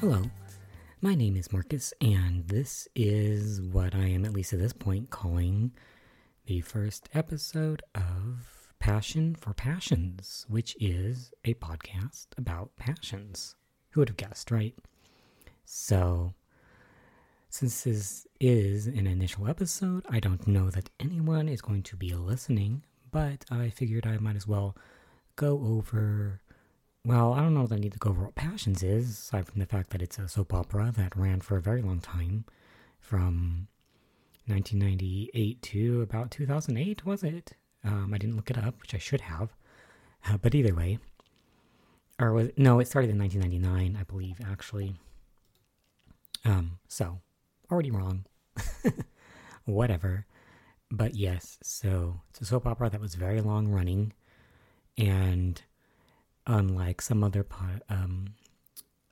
Hello, my name is Marcus, and this is what I am, at least at this point, calling the first episode of Passion for Passions, which is a podcast about passions. Who would have guessed, right? So, since this is an initial episode, I don't know that anyone is going to be listening, but I figured I might as well go over. Well, I don't know that I need to go over what Passions is, aside from the fact that it's a soap opera that ran for a very long time, from 1998 to about 2008, was it? Um, I didn't look it up, which I should have. Uh, but either way, or was no, it started in 1999, I believe, actually. Um, so already wrong. Whatever. But yes, so it's a soap opera that was very long running, and unlike some other um,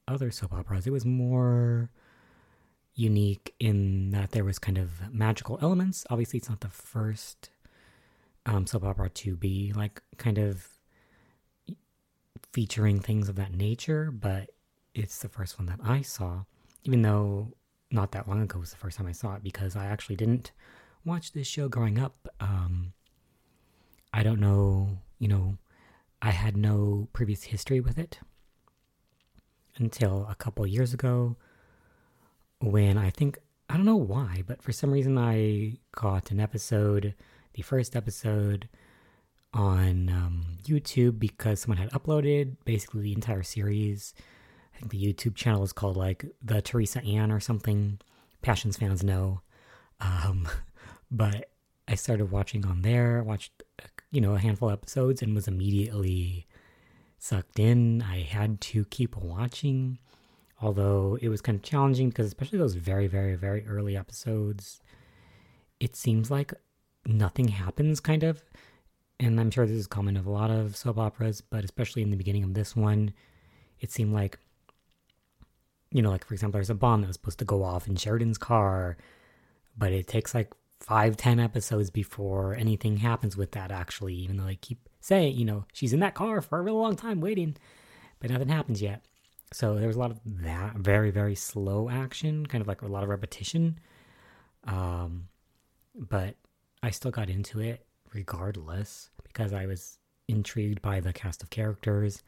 other soap operas, it was more unique in that there was kind of magical elements. Obviously, it's not the first um, soap opera to be like kind of featuring things of that nature, but it's the first one that I saw, even though not that long ago was the first time I saw it because I actually didn't watch this show growing up. Um, I don't know, you know, I had no previous history with it until a couple years ago when I think, I don't know why, but for some reason I caught an episode, the first episode on um, YouTube because someone had uploaded basically the entire series. I think the YouTube channel is called like the Teresa Ann or something. Passions fans know. Um, but I started watching on there, watched, you know, a handful of episodes and was immediately sucked in. I had to keep watching, although it was kind of challenging because, especially those very, very, very early episodes, it seems like nothing happens, kind of. And I'm sure this is common of a lot of soap operas, but especially in the beginning of this one, it seemed like, you know, like for example, there's a bomb that was supposed to go off in Sheridan's car, but it takes like five, ten episodes before anything happens with that, actually, even though they keep saying, you know, she's in that car for a really long time waiting, but nothing happens yet. So there was a lot of that very, very slow action, kind of like a lot of repetition. Um, but I still got into it regardless because I was intrigued by the cast of characters,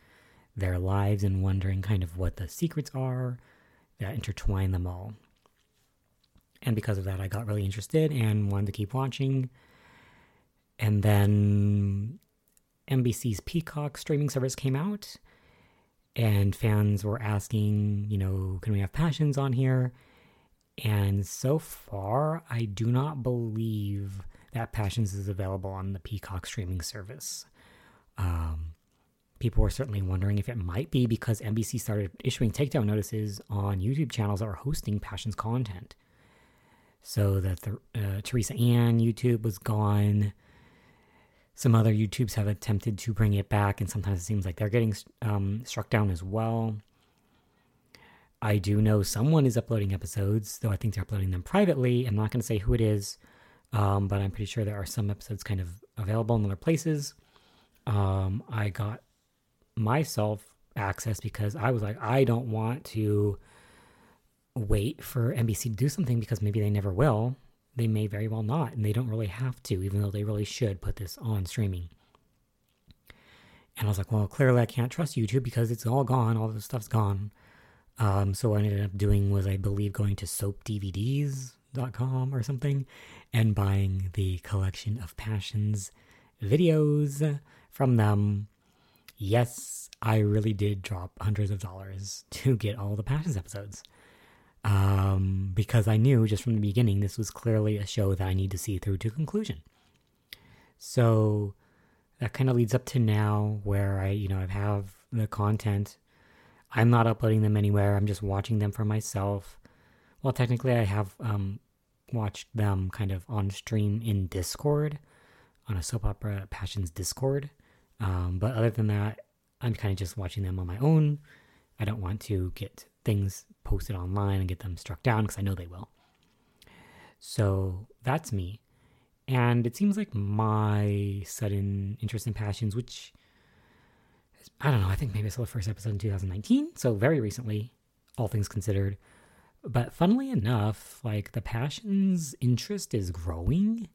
their lives, and wondering kind of what the secrets are that intertwine them all. And because of that, I got really interested and wanted to keep watching. And then NBC's Peacock streaming service came out, and fans were asking, you know, can we have Passions on here? And so far, I do not believe that Passions is available on the Peacock streaming service. Um, people were certainly wondering if it might be because NBC started issuing takedown notices on YouTube channels that were hosting Passions content. So that the uh, Teresa Ann YouTube was gone. Some other YouTubes have attempted to bring it back, and sometimes it seems like they're getting um, struck down as well. I do know someone is uploading episodes, though I think they're uploading them privately. I'm not going to say who it is, um, but I'm pretty sure there are some episodes kind of available in other places. Um, I got myself access because I was like, I don't want to wait for NBC to do something because maybe they never will. They may very well not, and they don't really have to, even though they really should put this on streaming. And I was like, well, clearly I can't trust YouTube because it's all gone. All the stuff's gone. Um, so what I ended up doing was, I believe, going to soapdvds.com or something and buying the collection of Passions videos from them. Yes, I really did drop hundreds of dollars to get all the Passions episodes. Um, because I knew just from the beginning this was clearly a show that I need to see through to conclusion. So that kind of leads up to now where I, you know, I have the content. I'm not uploading them anywhere. I'm just watching them for myself. Well, technically, I have um, watched them kind of on stream in Discord, on a soap opera passions Discord. Um, but other than that, I'm kind of just watching them on my own. I don't want to get things posted online and get them struck down because I know they will. So that's me. And it seems like my sudden interest in passions, which is, I don't know, I think maybe I saw the first episode in 2019, so very recently, all things considered. But funnily enough, like the Passions interest is growing.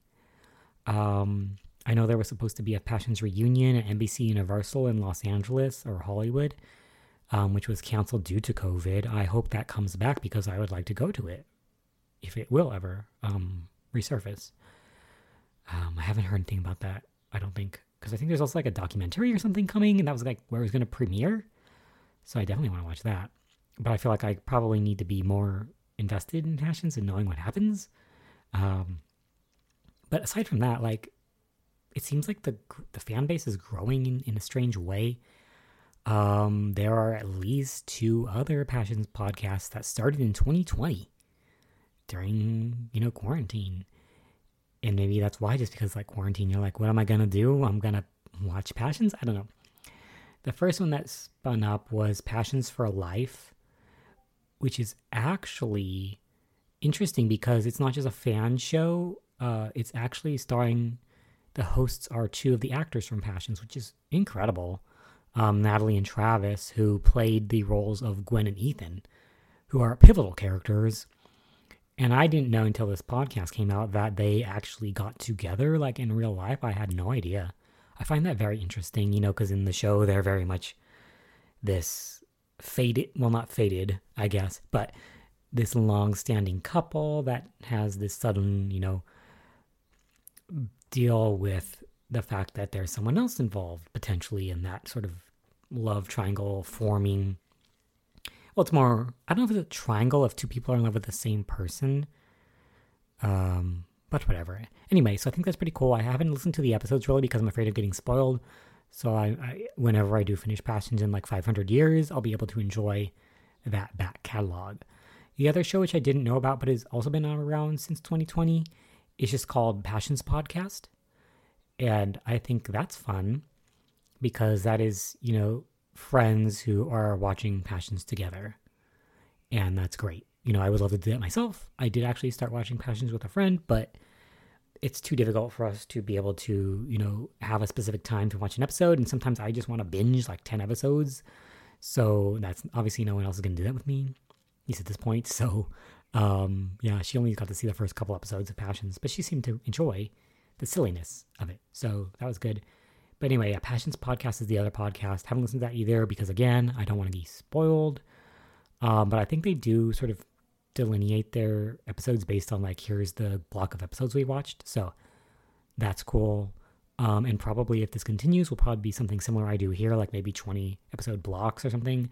Um, I know there was supposed to be a Passions reunion at NBC Universal in Los Angeles or Hollywood, um, which was canceled due to COVID. I hope that comes back because I would like to go to it if it will ever um, resurface. Um, I haven't heard anything about that. I don't think because I think there's also like a documentary or something coming, and that was like where it was going to premiere. So I definitely want to watch that. But I feel like I probably need to be more invested in Passions and knowing what happens. Um, but aside from that, like it seems like the the fan base is growing in, in a strange way. Um, there are at least two other Passions podcasts that started in 2020 during you know quarantine. And maybe that's why just because like quarantine you're like what am i gonna do? I'm gonna watch passions? I don't know. The first one that spun up was passions for life which is actually interesting because it's not just a fan show uh, it's actually starring the hosts are two of the actors from passions which is incredible um, natalie and travis who played the roles of gwen and ethan who are pivotal characters and I didn't know until this podcast came out that they actually got together, like in real life. I had no idea. I find that very interesting, you know, because in the show, they're very much this faded, well, not faded, I guess, but this long standing couple that has this sudden, you know, deal with the fact that there's someone else involved potentially in that sort of love triangle forming well, it's more. I don't know if it's a triangle if two people are in love with the same person. Um, but whatever. Anyway, so I think that's pretty cool. I haven't listened to the episodes really because I'm afraid of getting spoiled. So I, I whenever I do finish Passions in like 500 years, I'll be able to enjoy that back catalog. The other show, which I didn't know about but has also been around since 2020, is just called Passions Podcast. And I think that's fun because that is, you know, friends who are watching Passions together. And that's great. You know, I would love to do that myself. I did actually start watching Passions with a friend, but it's too difficult for us to be able to, you know, have a specific time to watch an episode. And sometimes I just want to binge like 10 episodes. So that's obviously no one else is going to do that with me, at least at this point. So, um, yeah, she only got to see the first couple episodes of Passions, but she seemed to enjoy the silliness of it. So that was good. But anyway, a Passions podcast is the other podcast. Haven't listened to that either because, again, I don't want to be spoiled. Um, but I think they do sort of delineate their episodes based on, like, here's the block of episodes we watched. So that's cool. Um, and probably if this continues, will probably be something similar I do here, like maybe 20 episode blocks or something.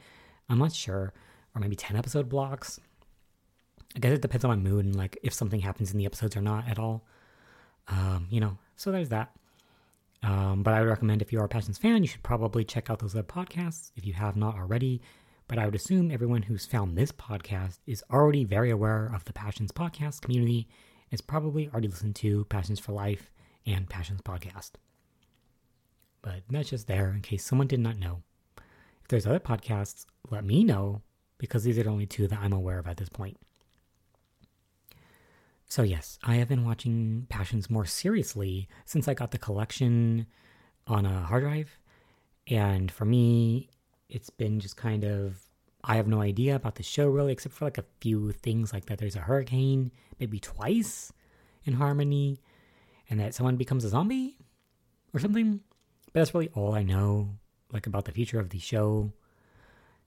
I'm not sure. Or maybe 10 episode blocks. I guess it depends on my mood and like if something happens in the episodes or not at all. Um, you know, so there's that. Um, but I would recommend if you are a Passions fan, you should probably check out those other podcasts if you have not already. But I would assume everyone who's found this podcast is already very aware of the Passions podcast community, is probably already listened to Passions for Life and Passions podcast. But that's just there in case someone did not know. If there's other podcasts, let me know because these are the only two that I'm aware of at this point. So, yes, I have been watching Passions more seriously since I got the collection on a hard drive. And for me, it's been just kind of, I have no idea about the show really, except for like a few things like that there's a hurricane, maybe twice in Harmony, and that someone becomes a zombie or something. But that's really all I know, like about the future of the show.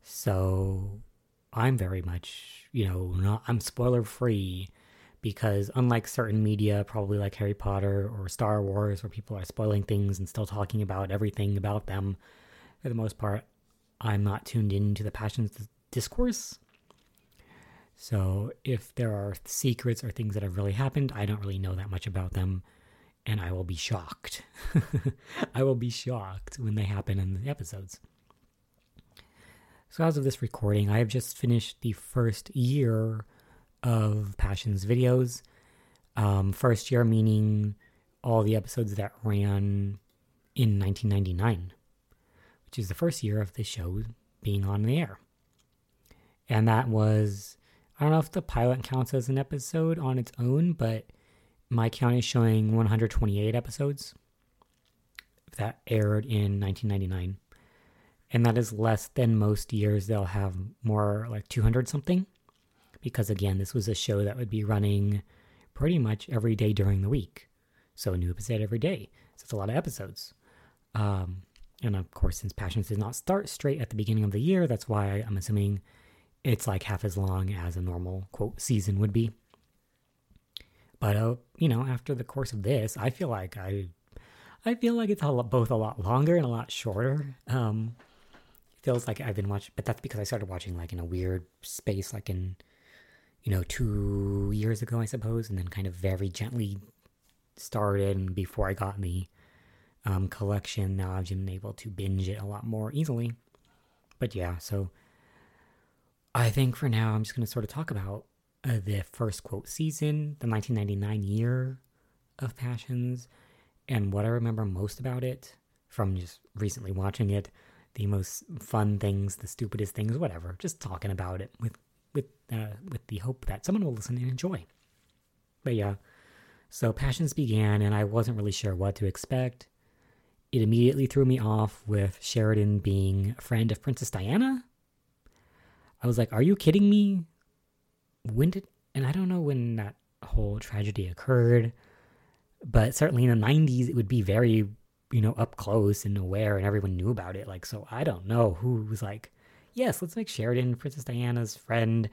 So I'm very much, you know, not, I'm spoiler free because unlike certain media, probably like Harry Potter or Star Wars, where people are spoiling things and still talking about everything about them, for the most part, I'm not tuned into the passions discourse. So if there are secrets or things that have really happened, I don't really know that much about them, and I will be shocked. I will be shocked when they happen in the episodes. So as of this recording, I have just finished the first year of Passions videos. Um, first year meaning all the episodes that ran in 1999, which is the first year of the show being on the air. And that was, I don't know if the pilot counts as an episode on its own, but my count is showing 128 episodes that aired in 1999. And that is less than most years. They'll have more like 200 something. Because again, this was a show that would be running pretty much every day during the week. So a new episode every day. So it's a lot of episodes. Um, and of course, since Passions did not start straight at the beginning of the year, that's why I'm assuming it's like half as long as a normal quote season would be. But uh, you know, after the course of this, I feel like I, I feel like it's a lot, both a lot longer and a lot shorter. Um, feels like I've been watching, but that's because I started watching like in a weird space, like in, you know, two years ago, I suppose, and then kind of very gently started. And before I got the um, collection, now I've been able to binge it a lot more easily. But yeah, so I think for now I'm just going to sort of talk about uh, the first quote season, the 1999 year of Passions, and what I remember most about it from just recently watching it, the most fun things, the stupidest things, whatever. Just talking about it with with uh, with the hope that someone will listen and enjoy. But yeah, so Passions began, and I wasn't really sure what to expect. It immediately threw me off with Sheridan being a friend of Princess Diana. I was like, "Are you kidding me? when did and I don't know when that whole tragedy occurred, but certainly in the 90s it would be very, you know, up close and aware and everyone knew about it. Like so I don't know who was like, "Yes, let's make Sheridan Princess Diana's friend."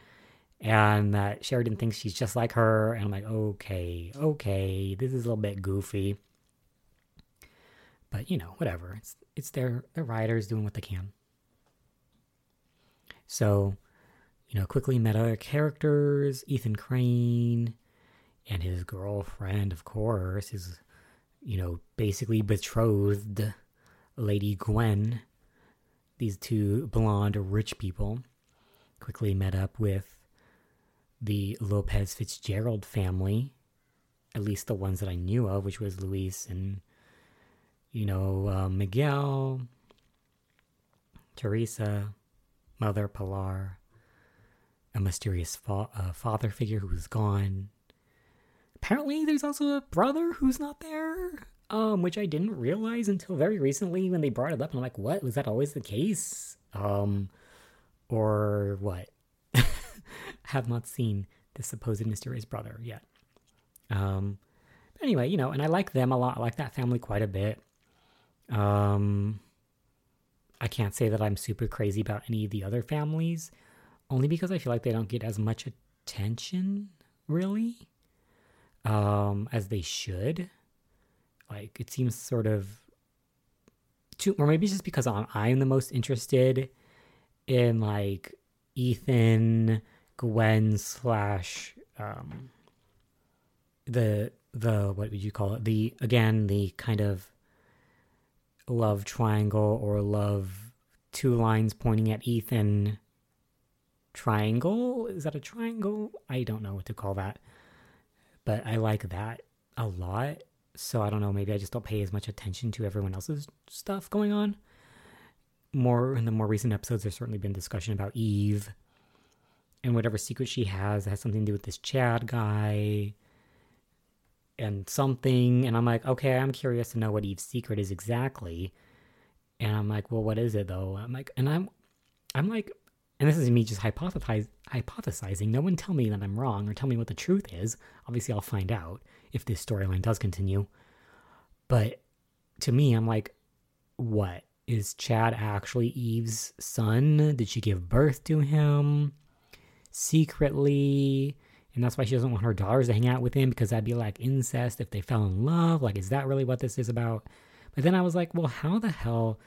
And that Sheridan thinks she's just like her and I'm like, "Okay, okay, this is a little bit goofy." But, you know, whatever. It's it's their their writers doing what they can. So, you know, quickly met other characters, Ethan Crane and his girlfriend, of course, his, you know, basically betrothed Lady Gwen. These two blonde rich people quickly met up with the Lopez Fitzgerald family, at least the ones that I knew of, which was Luis and, you know, uh, Miguel, Theresa, Mother Pilar, a mysterious fa- uh, father figure who is gone. Apparently, there's also a brother who's not there, um, which I didn't realize until very recently when they brought it up. And I'm like, what? Was that always the case? Um, or what? Have not seen the supposed mysterious brother yet. Um, anyway, you know, and I like them a lot. I like that family quite a bit. Um, I can't say that I'm super crazy about any of the other families only because I feel like they don't get as much attention, really, um, as they should. Like, it seems sort of too, or maybe just because I'm, I'm the most interested in like Ethan, Gwen slash um, the the what would you call it? The again the kind of love triangle or love two lines pointing at Ethan triangle. Is that a triangle? I don't know what to call that. But I like that a lot. So I don't know, maybe I just don't pay as much attention to everyone else's stuff going on. More in the more recent episodes, there's certainly been discussion about Eve and whatever secret she has has something to do with this Chad guy and something. And I'm like, okay, I'm curious to know what Eve's secret is exactly. And I'm like, well, what is it though? I'm like, and I'm, I'm like and this is me just hypothesize, hypothesizing. No one tell me that I'm wrong or tell me what the truth is. Obviously, I'll find out if this storyline does continue. But to me, I'm like, what? Is Chad actually Eve's son? Did she give birth to him secretly? And that's why she doesn't want her daughters to hang out with him because that'd be like incest if they fell in love. Like, is that really what this is about? But then I was like, well, how the hell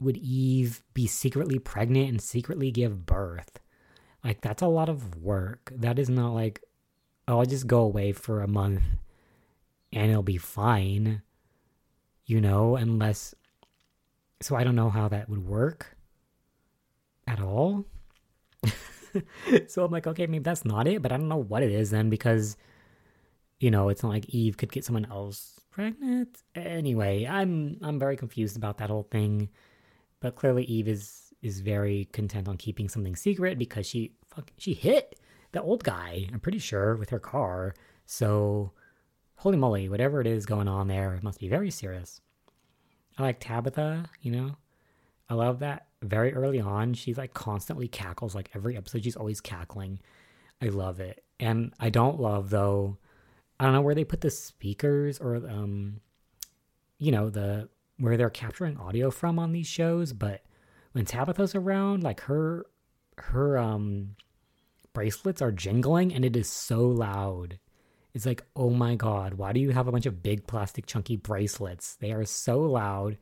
would Eve be secretly pregnant and secretly give birth? Like, that's a lot of work. That is not like, oh, I'll just go away for a month and it'll be fine, you know, unless. So I don't know how that would work at all. so I'm like, okay, maybe that's not it, but I don't know what it is then because, you know, it's not like Eve could get someone else pregnant. Anyway, I'm I'm very confused about that whole thing. But clearly Eve is is very content on keeping something secret because she fuck, she hit the old guy, I'm pretty sure, with her car. So holy moly, whatever it is going on there, it must be very serious. I like Tabitha, you know. I love that very early on, she's like constantly cackles. Like every episode, she's always cackling. I love it. And I don't love, though, I don't know where they put the speakers or, um, you know, the where they're capturing audio from on these shows, but when Tabitha's around, like her, her, um, bracelets are jingling and it is so loud. It's like, oh my god, why do you have a bunch of big plastic chunky bracelets? They are so loud.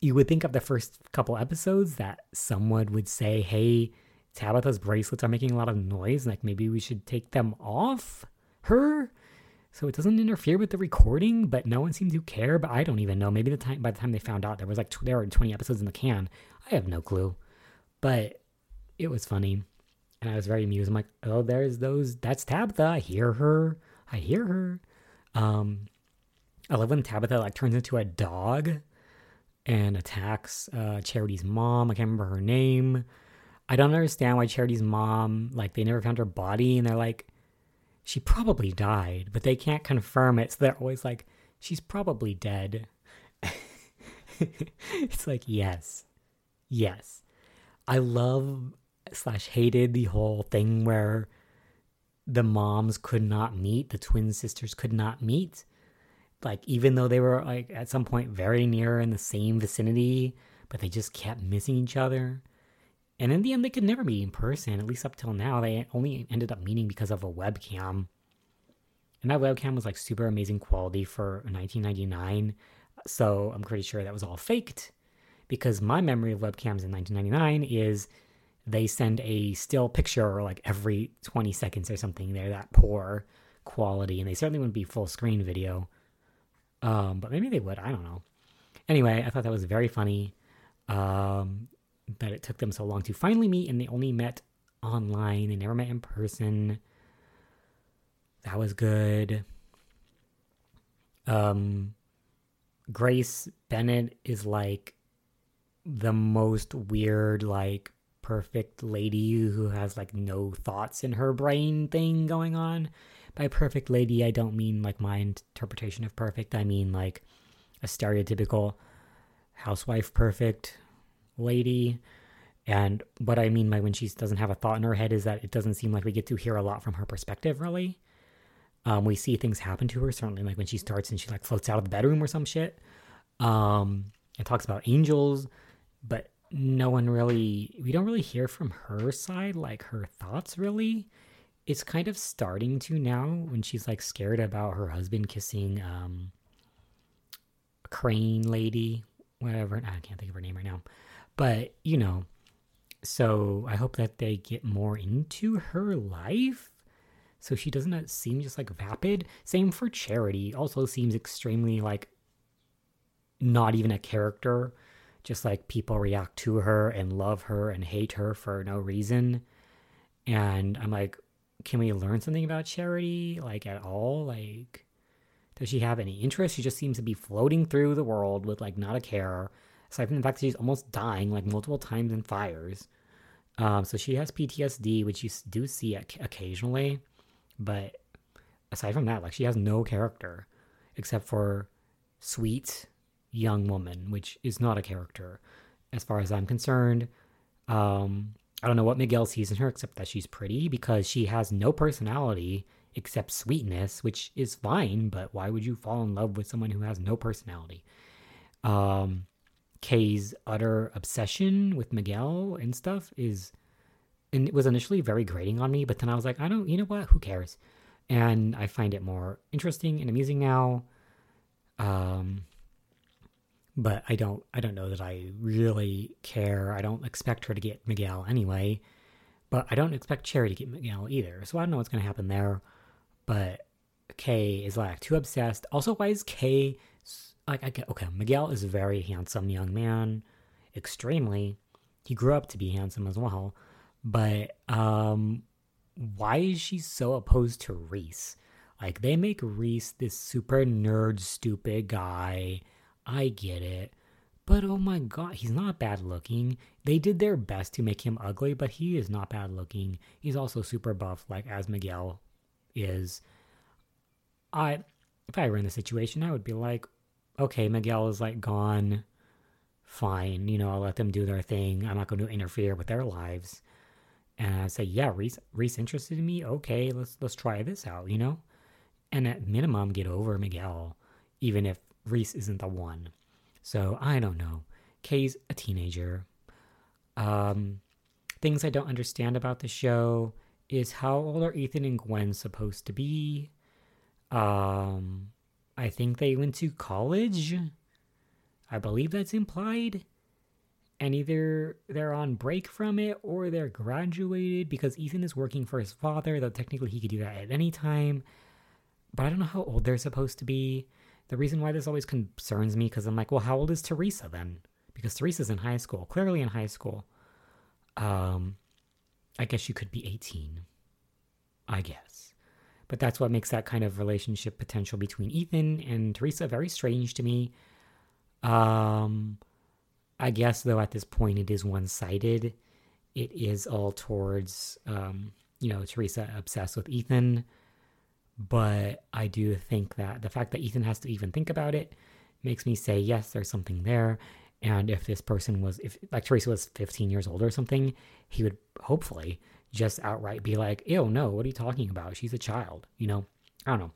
You would think of the first couple episodes that someone would say, hey, Tabitha's bracelets are making a lot of noise, like maybe we should take them off her so it doesn't interfere with the recording, but no one seemed to care. But I don't even know. Maybe the time by the time they found out there was like there were 20 episodes in the can, I have no clue. But it was funny. And I was very amused. I'm like, oh, there's those. That's Tabitha. I hear her. I hear her. Um, I love when Tabitha like turns into a dog and attacks uh, Charity's mom. I can't remember her name. I don't understand why Charity's mom like they never found her body, and they're like, she probably died, but they can't confirm it. So they're always like, she's probably dead. it's like, yes, yes. I love slash hated the whole thing where the moms could not meet, the twin sisters could not meet. Like, even though they were like at some point very near in the same vicinity, but they just kept missing each other. And in the end, they could never meet in person, at least up till now. They only ended up meeting because of a webcam. And that webcam was like super amazing quality for 1999. So I'm pretty sure that was all faked because my memory of webcams in 1999 is they send a still picture like every 20 seconds or something. They're that poor quality, and they certainly wouldn't be full screen video. Um, but maybe they would. I don't know. Anyway, I thought that was very funny um, that it took them so long to finally meet, and they only met online. They never met in person. That was good. Um, Grace Bennett is like the most weird, like perfect lady who has like no thoughts in her brain thing going on. By perfect lady, I don't mean like my interpretation of perfect. I mean like a stereotypical housewife perfect lady. And what I mean by when she doesn't have a thought in her head is that it doesn't seem like we get to hear a lot from her perspective, really. Um, we see things happen to her, certainly like when she starts and she like floats out of the bedroom or some shit. Um, and talks about angels, but no one really we don't really hear from her side like her thoughts really it's kind of starting to now when she's like scared about her husband kissing um crane lady whatever i can't think of her name right now but you know so i hope that they get more into her life so she doesn't uh, seem just like vapid same for charity also seems extremely like not even a character just like people react to her and love her and hate her for no reason. And I'm like, can we learn something about Charity? Like, at all? Like, does she have any interest? She just seems to be floating through the world with, like, not a care. Aside from the fact that she's almost dying, like, multiple times in fires. Um, so she has PTSD, which you do see occasionally. But aside from that, like, she has no character except for sweet young woman, which is not a character as far as I'm concerned. Um, I don't know what Miguel sees in her except that she's pretty because she has no personality except sweetness, which is fine, but why would you fall in love with someone who has no personality? Um, Kay's utter obsession with Miguel and stuff is, and it was initially very grating on me, but then I was like, I don't, you know what? Who cares? And I find it more interesting and amusing now. Um, but I don't I don't know that I really care. I don't expect her to get Miguel anyway, but I don't expect Cherry to get Miguel either. So I don't know what's going to happen there. But Kay is like too obsessed. Also, why is Kay like I get okay? Miguel is a very handsome young man, extremely. He grew up to be handsome as well, but um, why is she so opposed to Reese? Like they make Reese this super nerd, stupid guy I get it. But oh my god, he's not bad looking. They did their best to make him ugly, but he is not bad looking. He's also super buff, like as Miguel is. I if I were in the situation, I would be like, okay, Miguel is like gone fine. You know, I'll let them do their thing. I'm not going to interfere with their lives. And I say, yeah, Reese, Reese interested in me. Okay, let's let's try this out. You know, and at minimum, get over Miguel, even if Reese isn't the one. So I don't know. Kay's a teenager. Um, things I don't understand about the show is how old are Ethan and Gwen supposed to be? Um, I think they went to college. I believe that's implied. And either they're on break from it or they're graduated because Ethan is working for his father, though technically he could do that at any time. But I don't know how old they're supposed to be. The reason why this always concerns me because I'm like, well, how old is Theresa then? Because Theresa's in high school, clearly in high school. Um, I guess you could be 18. I guess. But that's what makes that kind of relationship potential between Ethan and Theresa very strange to me. Um, I guess, though, at this point it is one sided. It is all towards, um, you know, Theresa obsessed with Ethan. But I do think that the fact that Ethan has to even think about it makes me say, yes, there's something there. And if this person was, if like Theresa was 15 years old or something, he would hopefully just outright be like, ew, no, what are you talking about? She's a child, you know? I don't know.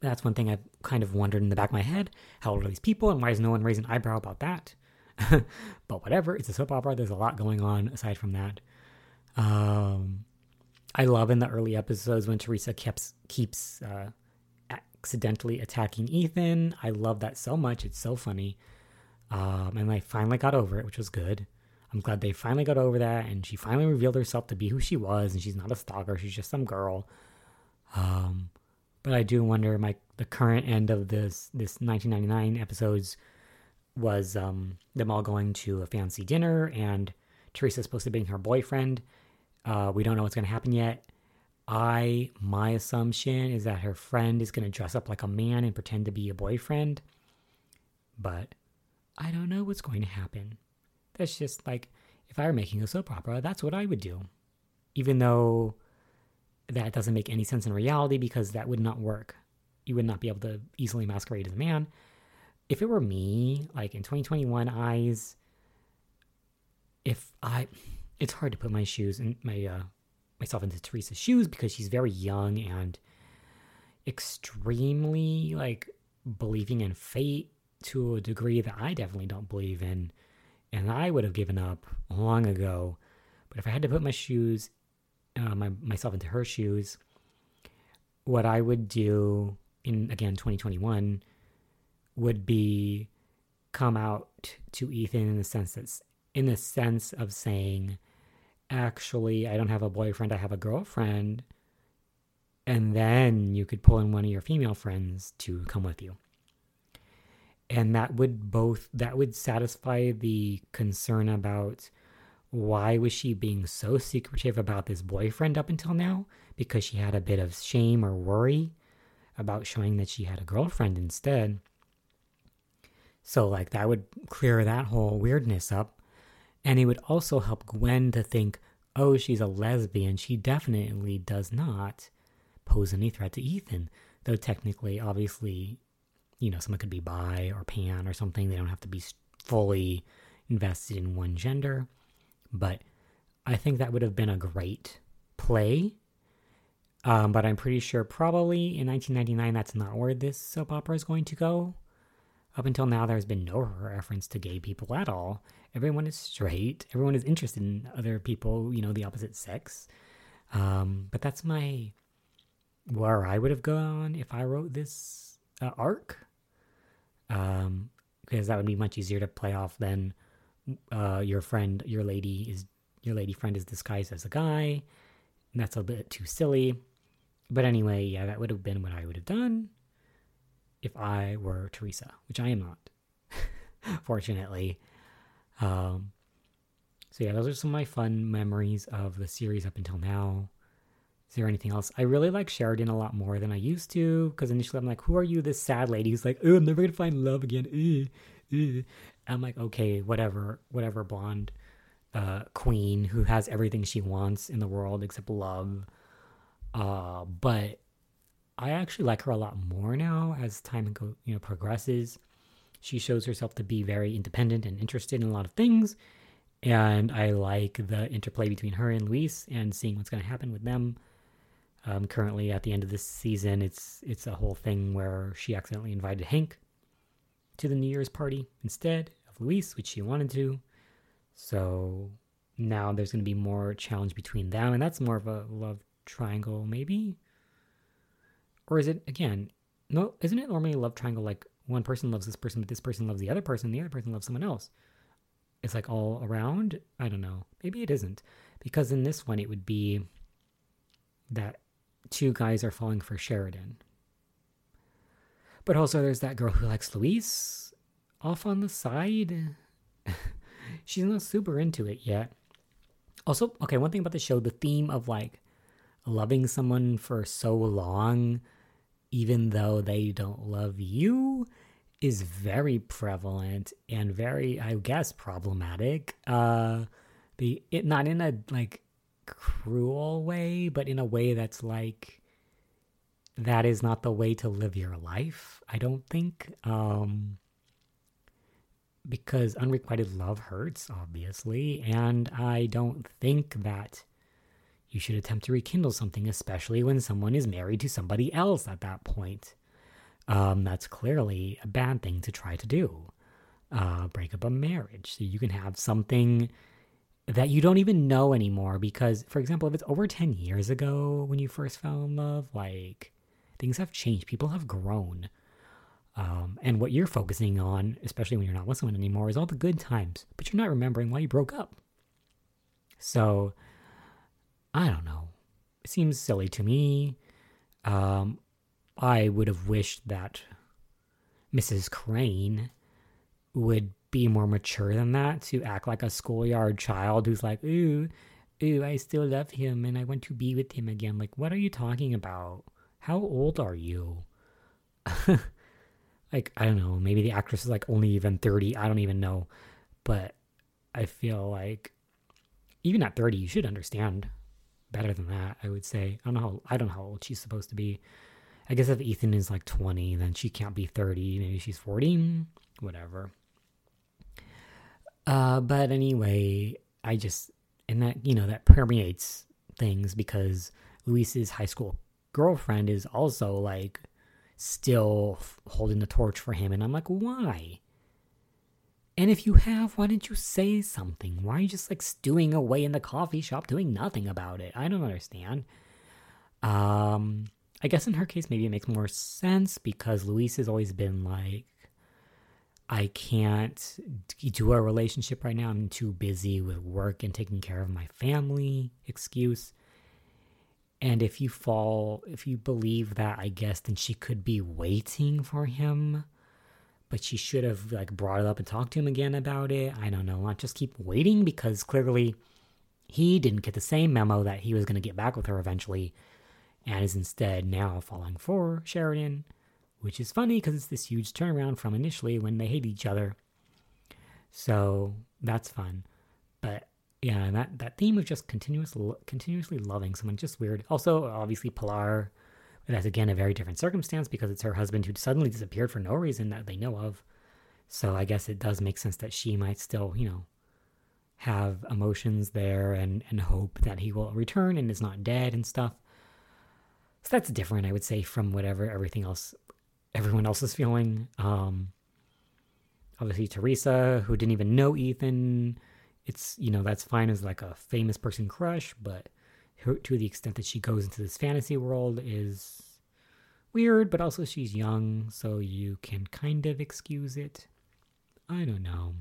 That's one thing I've kind of wondered in the back of my head. How old are these people and why is no one raising an eyebrow about that? but whatever, it's a soap opera. There's a lot going on aside from that. Um, I love in the early episodes when Theresa keeps keeps uh, accidentally attacking Ethan. I love that so much. It's so funny. Um, and I finally got over it, which was good. I'm glad they finally got over that, and she finally revealed herself to be who she was, and she's not a stalker. She's just some girl. Um, but I do wonder, my the current end of this this 1999 episodes was um, them all going to a fancy dinner, and Theresa's supposed to be her boyfriend. Uh, we don't know what's going to happen yet. I my assumption is that her friend is going to dress up like a man and pretend to be a boyfriend, but I don't know what's going to happen. That's just like if I were making a soap opera, that's what I would do, even though that doesn't make any sense in reality because that would not work. You would not be able to easily masquerade as a man. If it were me, like in 2021 eyes, if I it's hard to put my shoes and my uh, myself into Theresa's shoes because she's very young and extremely like believing in fate to a degree that I definitely don't believe in, and I would have given up long ago. But if I had to put my shoes, uh, my myself into her shoes, what I would do in again 2021 would be come out to Ethan in the sense that's in the sense of saying actually, I don't have a boyfriend, I have a girlfriend. And then you could pull in one of your female friends to come with you. And that would both, that would satisfy the concern about why was she being so secretive about this boyfriend up until now? Because she had a bit of shame or worry about showing that she had a girlfriend instead. So, like, that would clear that whole weirdness up. And it would also help Gwen to think, oh, she's a lesbian. She definitely does not pose any threat to Ethan. Though technically, obviously, you know, someone could be bi or pan or something. They don't have to be fully invested in one gender. But I think that would have been a great play. Um, but I'm pretty sure probably in 1999 that's not where this soap opera is going to go. Up until now, there's been no reference to gay people at all. Everyone is straight. Everyone is interested in other people, you know, the opposite sex. Um, but that's my where I would have gone if I wrote this uh, arc. Um, because that would be much easier to play off than uh, your friend, your lady is your lady friend is disguised as a guy. And that's a bit too silly. But anyway, yeah, that would have been what I would have done if I were Theresa, which I am not, fortunately. Um, so yeah, those are some of my fun memories of the series up until now. Is there anything else? I really like Sheridan a lot more than I used to because initially I'm like, who are you, this sad lady who's like, oh, I'm never gonna find love again. I'm like, okay, whatever, whatever, blonde uh, queen who has everything she wants in the world except love. Uh, but I actually like her a lot more now as time go, you know progresses. She shows herself to be very independent and interested in a lot of things. And I like the interplay between her and Luis and seeing what's going to happen with them. Um, currently, at the end of this season, it's it's a whole thing where she accidentally invited Hank to the New Year's party instead of Luis, which she wanted to. So now there's going to be more challenge between them, and that's more of a love triangle, maybe. Or is it again? No, isn't it normally a love triangle? Like one person loves this person, but this person loves the other person, and the other person loves someone else. It's like all around. I don't know. Maybe it isn't because in this one it would be that two guys are falling for Sheridan. But also there's that girl who likes Luis off on the side. She's not super into it yet. Also, okay, one thing about the show, the theme of like loving someone for so long, even though they don't love you, is very prevalent and very, I guess, problematic. Uh, the it not in a like cruel way, but in a way that's like that is not the way to live your life. I don't think. Um, because unrequited love hurts, obviously, and I don't think that you should attempt to rekindle something, especially when someone is married to somebody else at that point. Um, that's clearly a bad thing to try to do. Uh, break up a marriage so you can have something that you don't even know anymore. Because, for example, if it's over 10 years ago when you first fell in love, like things have changed, people have grown. Um, and what you're focusing on, especially when you're not with someone anymore, is all the good times, but you're not remembering why you broke up. So, I don't know. It seems silly to me. Um, I would have wished that Mrs. Crane would be more mature than that to act like a schoolyard child who's like, ooh, ooh, I still love him and I want to be with him again. Like, what are you talking about? How old are you? like I don't know, maybe the actress is like only even 30, I don't even know. But I feel like even at 30 you should understand better than that, I would say. I don't know how I don't know how old she's supposed to be. I guess if Ethan is like 20, then she can't be 30, maybe she's 14, whatever. Uh but anyway, I just and that, you know, that permeates things because Luis's high school girlfriend is also like still holding the torch for him. And I'm like, why? And if you have, why didn't you say something? Why are you just like stewing away in the coffee shop doing nothing about it? I don't understand. Um, I guess in her case, maybe it makes more sense because Luis has always been like, I can't do a relationship right now. I'm too busy with work and taking care of my family. Excuse. And if you fall, if you believe that, I guess then she could be waiting for him. But she should have like brought it up and talked to him again about it. I don't know. Not just keep waiting because clearly he didn't get the same memo that he was going to get back with her eventually, and is instead now falling for Sheridan, which is funny because it's this huge turnaround from initially when they hate each other. So that's fun. But yeah, that that theme of just continuous continuously loving someone just weird. Also, obviously, Pilar. That's again a very different circumstance because it's her husband who suddenly disappeared for no reason that they know of. So I guess it does make sense that she might still, you know, have emotions there and and hope that he will return and is not dead and stuff. So that's different, I would say, from whatever everything else everyone else is feeling. Um, obviously, Theresa, who didn't even know Ethan, it's you know that's fine as like a famous person crush, but her, to the extent that she goes into this fantasy world is weird. But also she's young, so you can kind of excuse it. I don't know.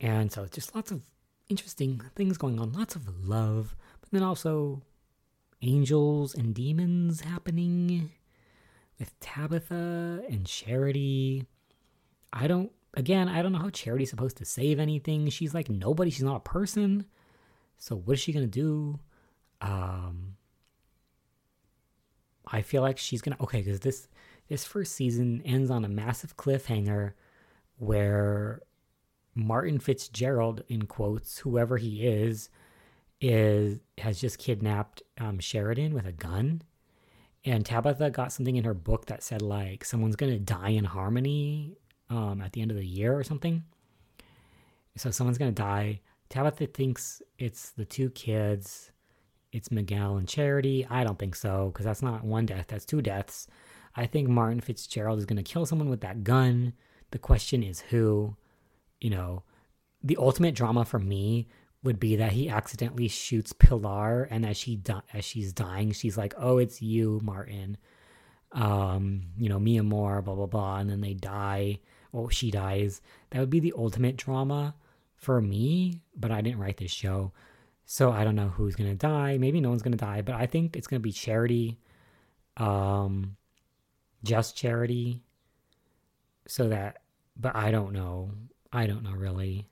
And so just lots of interesting things going on, lots of love, but then also angels and demons happening with Tabitha and Charity. I don't again, I don't know how Charity's supposed to save anything. She's like nobody. She's not a person. So what is she gonna do? Um, I feel like she's gonna okay because this this first season ends on a massive cliffhanger where Martin Fitzgerald, in quotes, whoever he is, is has just kidnapped um, Sheridan with a gun, and Tabitha got something in her book that said like someone's gonna die in harmony um, at the end of the year or something. So someone's gonna die. Tabitha thinks it's the two kids. It's Miguel and Charity. I don't think so because that's not one death. That's two deaths. I think Martin Fitzgerald is gonna kill someone with that gun. The question is who. You know, the ultimate drama for me would be that he accidentally shoots Pilar, and as she di- as she's dying, she's like, "Oh, it's you, Martin." Um, you know, Mia Moore, blah blah blah, and then they die. Well, she dies. That would be the ultimate drama for me. But I didn't write this show, so I don't know who's gonna die. Maybe no one's gonna die, but I think it's gonna be Charity. Um, just Charity. So that, but I don't know. I don't know really.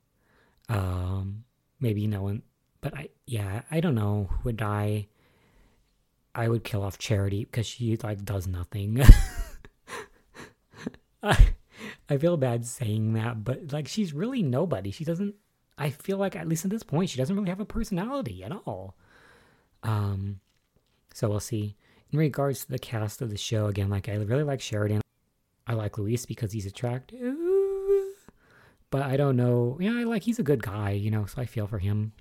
Um, maybe no one, but I, yeah, I don't know who would die. I would kill off Charity because she like does nothing. I, I feel bad saying that, but like she's really nobody. She doesn't. I feel like at least at this point, she doesn't really have a personality at all. Um, so we'll see. In regards to the cast of the show, again, like I really like Sheridan. I like Luis because he's attractive but I don't know. Yeah, I like he's a good guy, you know, so I feel for him.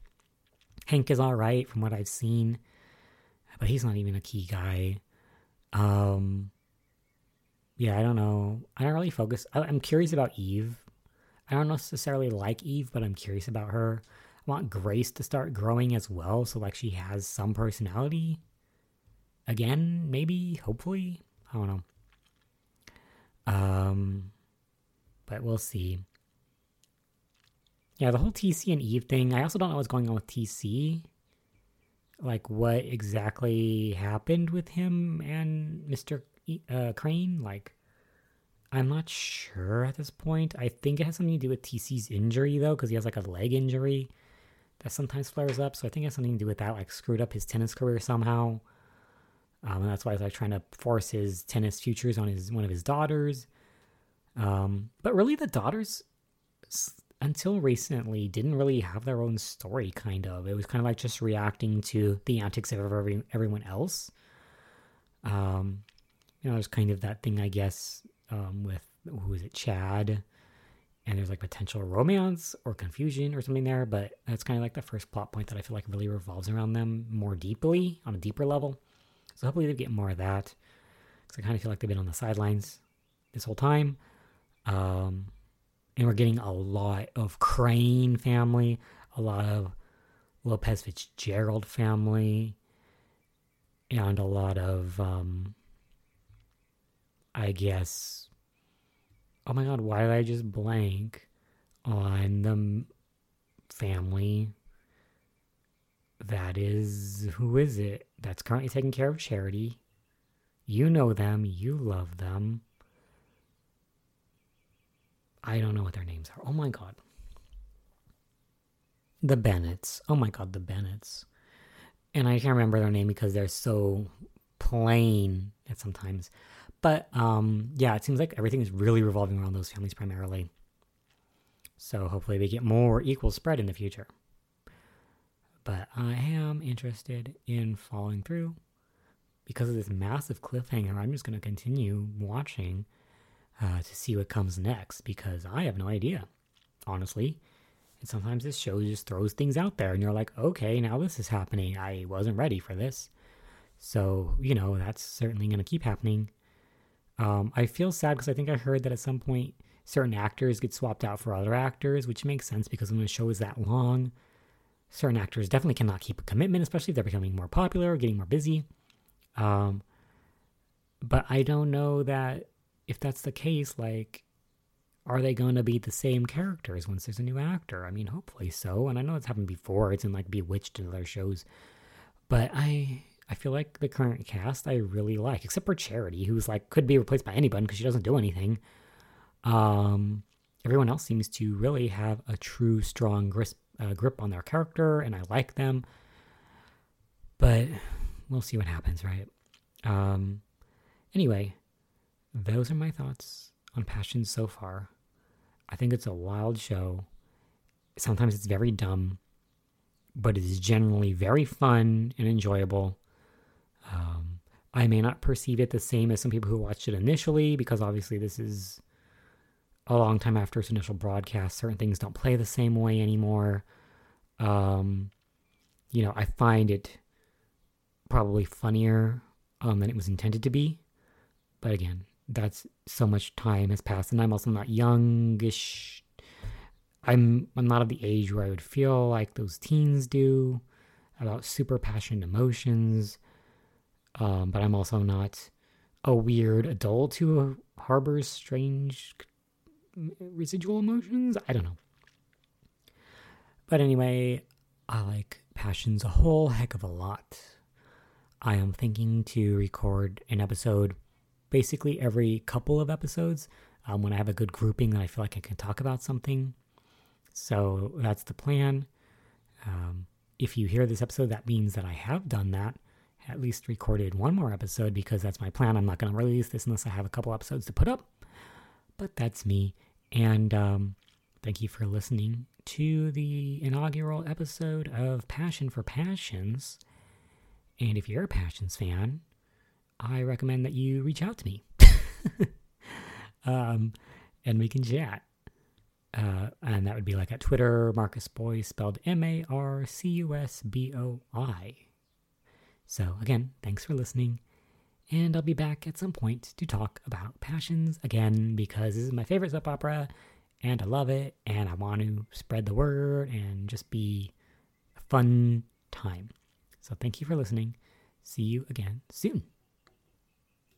Hank is all right from what I've seen, but he's not even a key guy. Um, yeah, I don't know. I don't really focus. I, I'm curious about Eve. I don't necessarily like Eve, but I'm curious about her. I want Grace to start growing as well, so like she has some personality. Again, maybe, hopefully. I don't know. Um, but we'll see. Yeah, the whole TC and Eve thing. I also don't know what's going on with TC. Like, what exactly happened with him and Mr. Uh, Crane? Like, I'm not sure at this point. I think it has something to do with TC's injury, though, because he has like a leg injury that sometimes flares up. So I think it has something to do with that. Like, screwed up his tennis career somehow. Um, and that's why he's like trying to force his tennis futures on his one of his daughters. Um, but really, the daughters until recently didn't really have their own story kind of. It was kind of like just reacting to the antics of every, everyone else. Um you know there's kind of that thing i guess um with who is it chad? And there's like potential romance or confusion or something there but that's kind of like the first plot point that i feel like really revolves around them more deeply on a deeper level. So hopefully they get more of that because i kind of feel like they've been on the sidelines this whole time. Um and we're getting a lot of Crane family, a lot of Lopez Fitzgerald family, and a lot of, um, I guess, oh my god, why did I just blank on the family that is, who is it, that's currently taking care of Charity? You know them, you love them. I don't know what their names are. Oh my god. The Bennetts. Oh my god, the Bennetts. And I can't remember their name because they're so plain at sometimes. But um yeah, it seems like everything is really revolving around those families primarily. So hopefully they get more equal spread in the future. But I am interested in following through because of this massive cliffhanger. I'm just going to continue watching uh, to see what comes next because I have no idea, honestly. And sometimes this show just throws things out there and you're like, okay, now this is happening. I wasn't ready for this. So, you know, that's certainly going to keep happening. Um, I feel sad because I think I heard that at some point certain actors get swapped out for other actors, which makes sense because when a show is that long, certain actors definitely cannot keep a commitment, especially if they're becoming more popular or getting more busy. Um, but I don't know that if that's the case, like, are they going to be the same characters once there's a new actor? I mean, hopefully so. And I know it's happened before. It's in like Bewitched and other shows, but I I feel like the current cast I really like, except for Charity, who's like could be replaced by anyone because she doesn't do anything. Um, everyone else seems to really have a true strong grip, uh, grip on their character, and I like them. But we'll see what happens, right? Um, anyway, those are my thoughts on Passion so far. I think it's a wild show. Sometimes it's very dumb, but it is generally very fun and enjoyable. Um, I may not perceive it the same as some people who watched it initially because obviously this is a long time after its initial broadcast. Certain things don't play the same way anymore. Um, you know, I find it probably funnier um, than it was intended to be. But again, that's so much time has passed, and I'm also not youngish. I'm I'm not of the age where I would feel like those teens do about super passionate emotions. Um, but I'm also not a weird adult who harbors strange residual emotions. I don't know. But anyway, I like passions a whole heck of a lot. I am thinking to record an episode basically every couple of episodes um, when I have a good grouping that I feel like I can talk about something. So that's the plan. Um, if you hear this episode, that means that I have done that, at least recorded one more episode because that's my plan. I'm not going to release this unless I have a couple episodes to put up. But that's me. And um, thank you for listening to the inaugural episode of Passion for Passions. And if you're a Passions fan, I recommend that you reach out to me. um, and we can chat. Uh, and that would be like at Twitter, Marcus Boy, spelled M A R C U S B O I. So, again, thanks for listening. And I'll be back at some point to talk about Passions again because this is my favorite soap opera and I love it and I want to spread the word and just be a fun time. So, thank you for listening. See you again soon.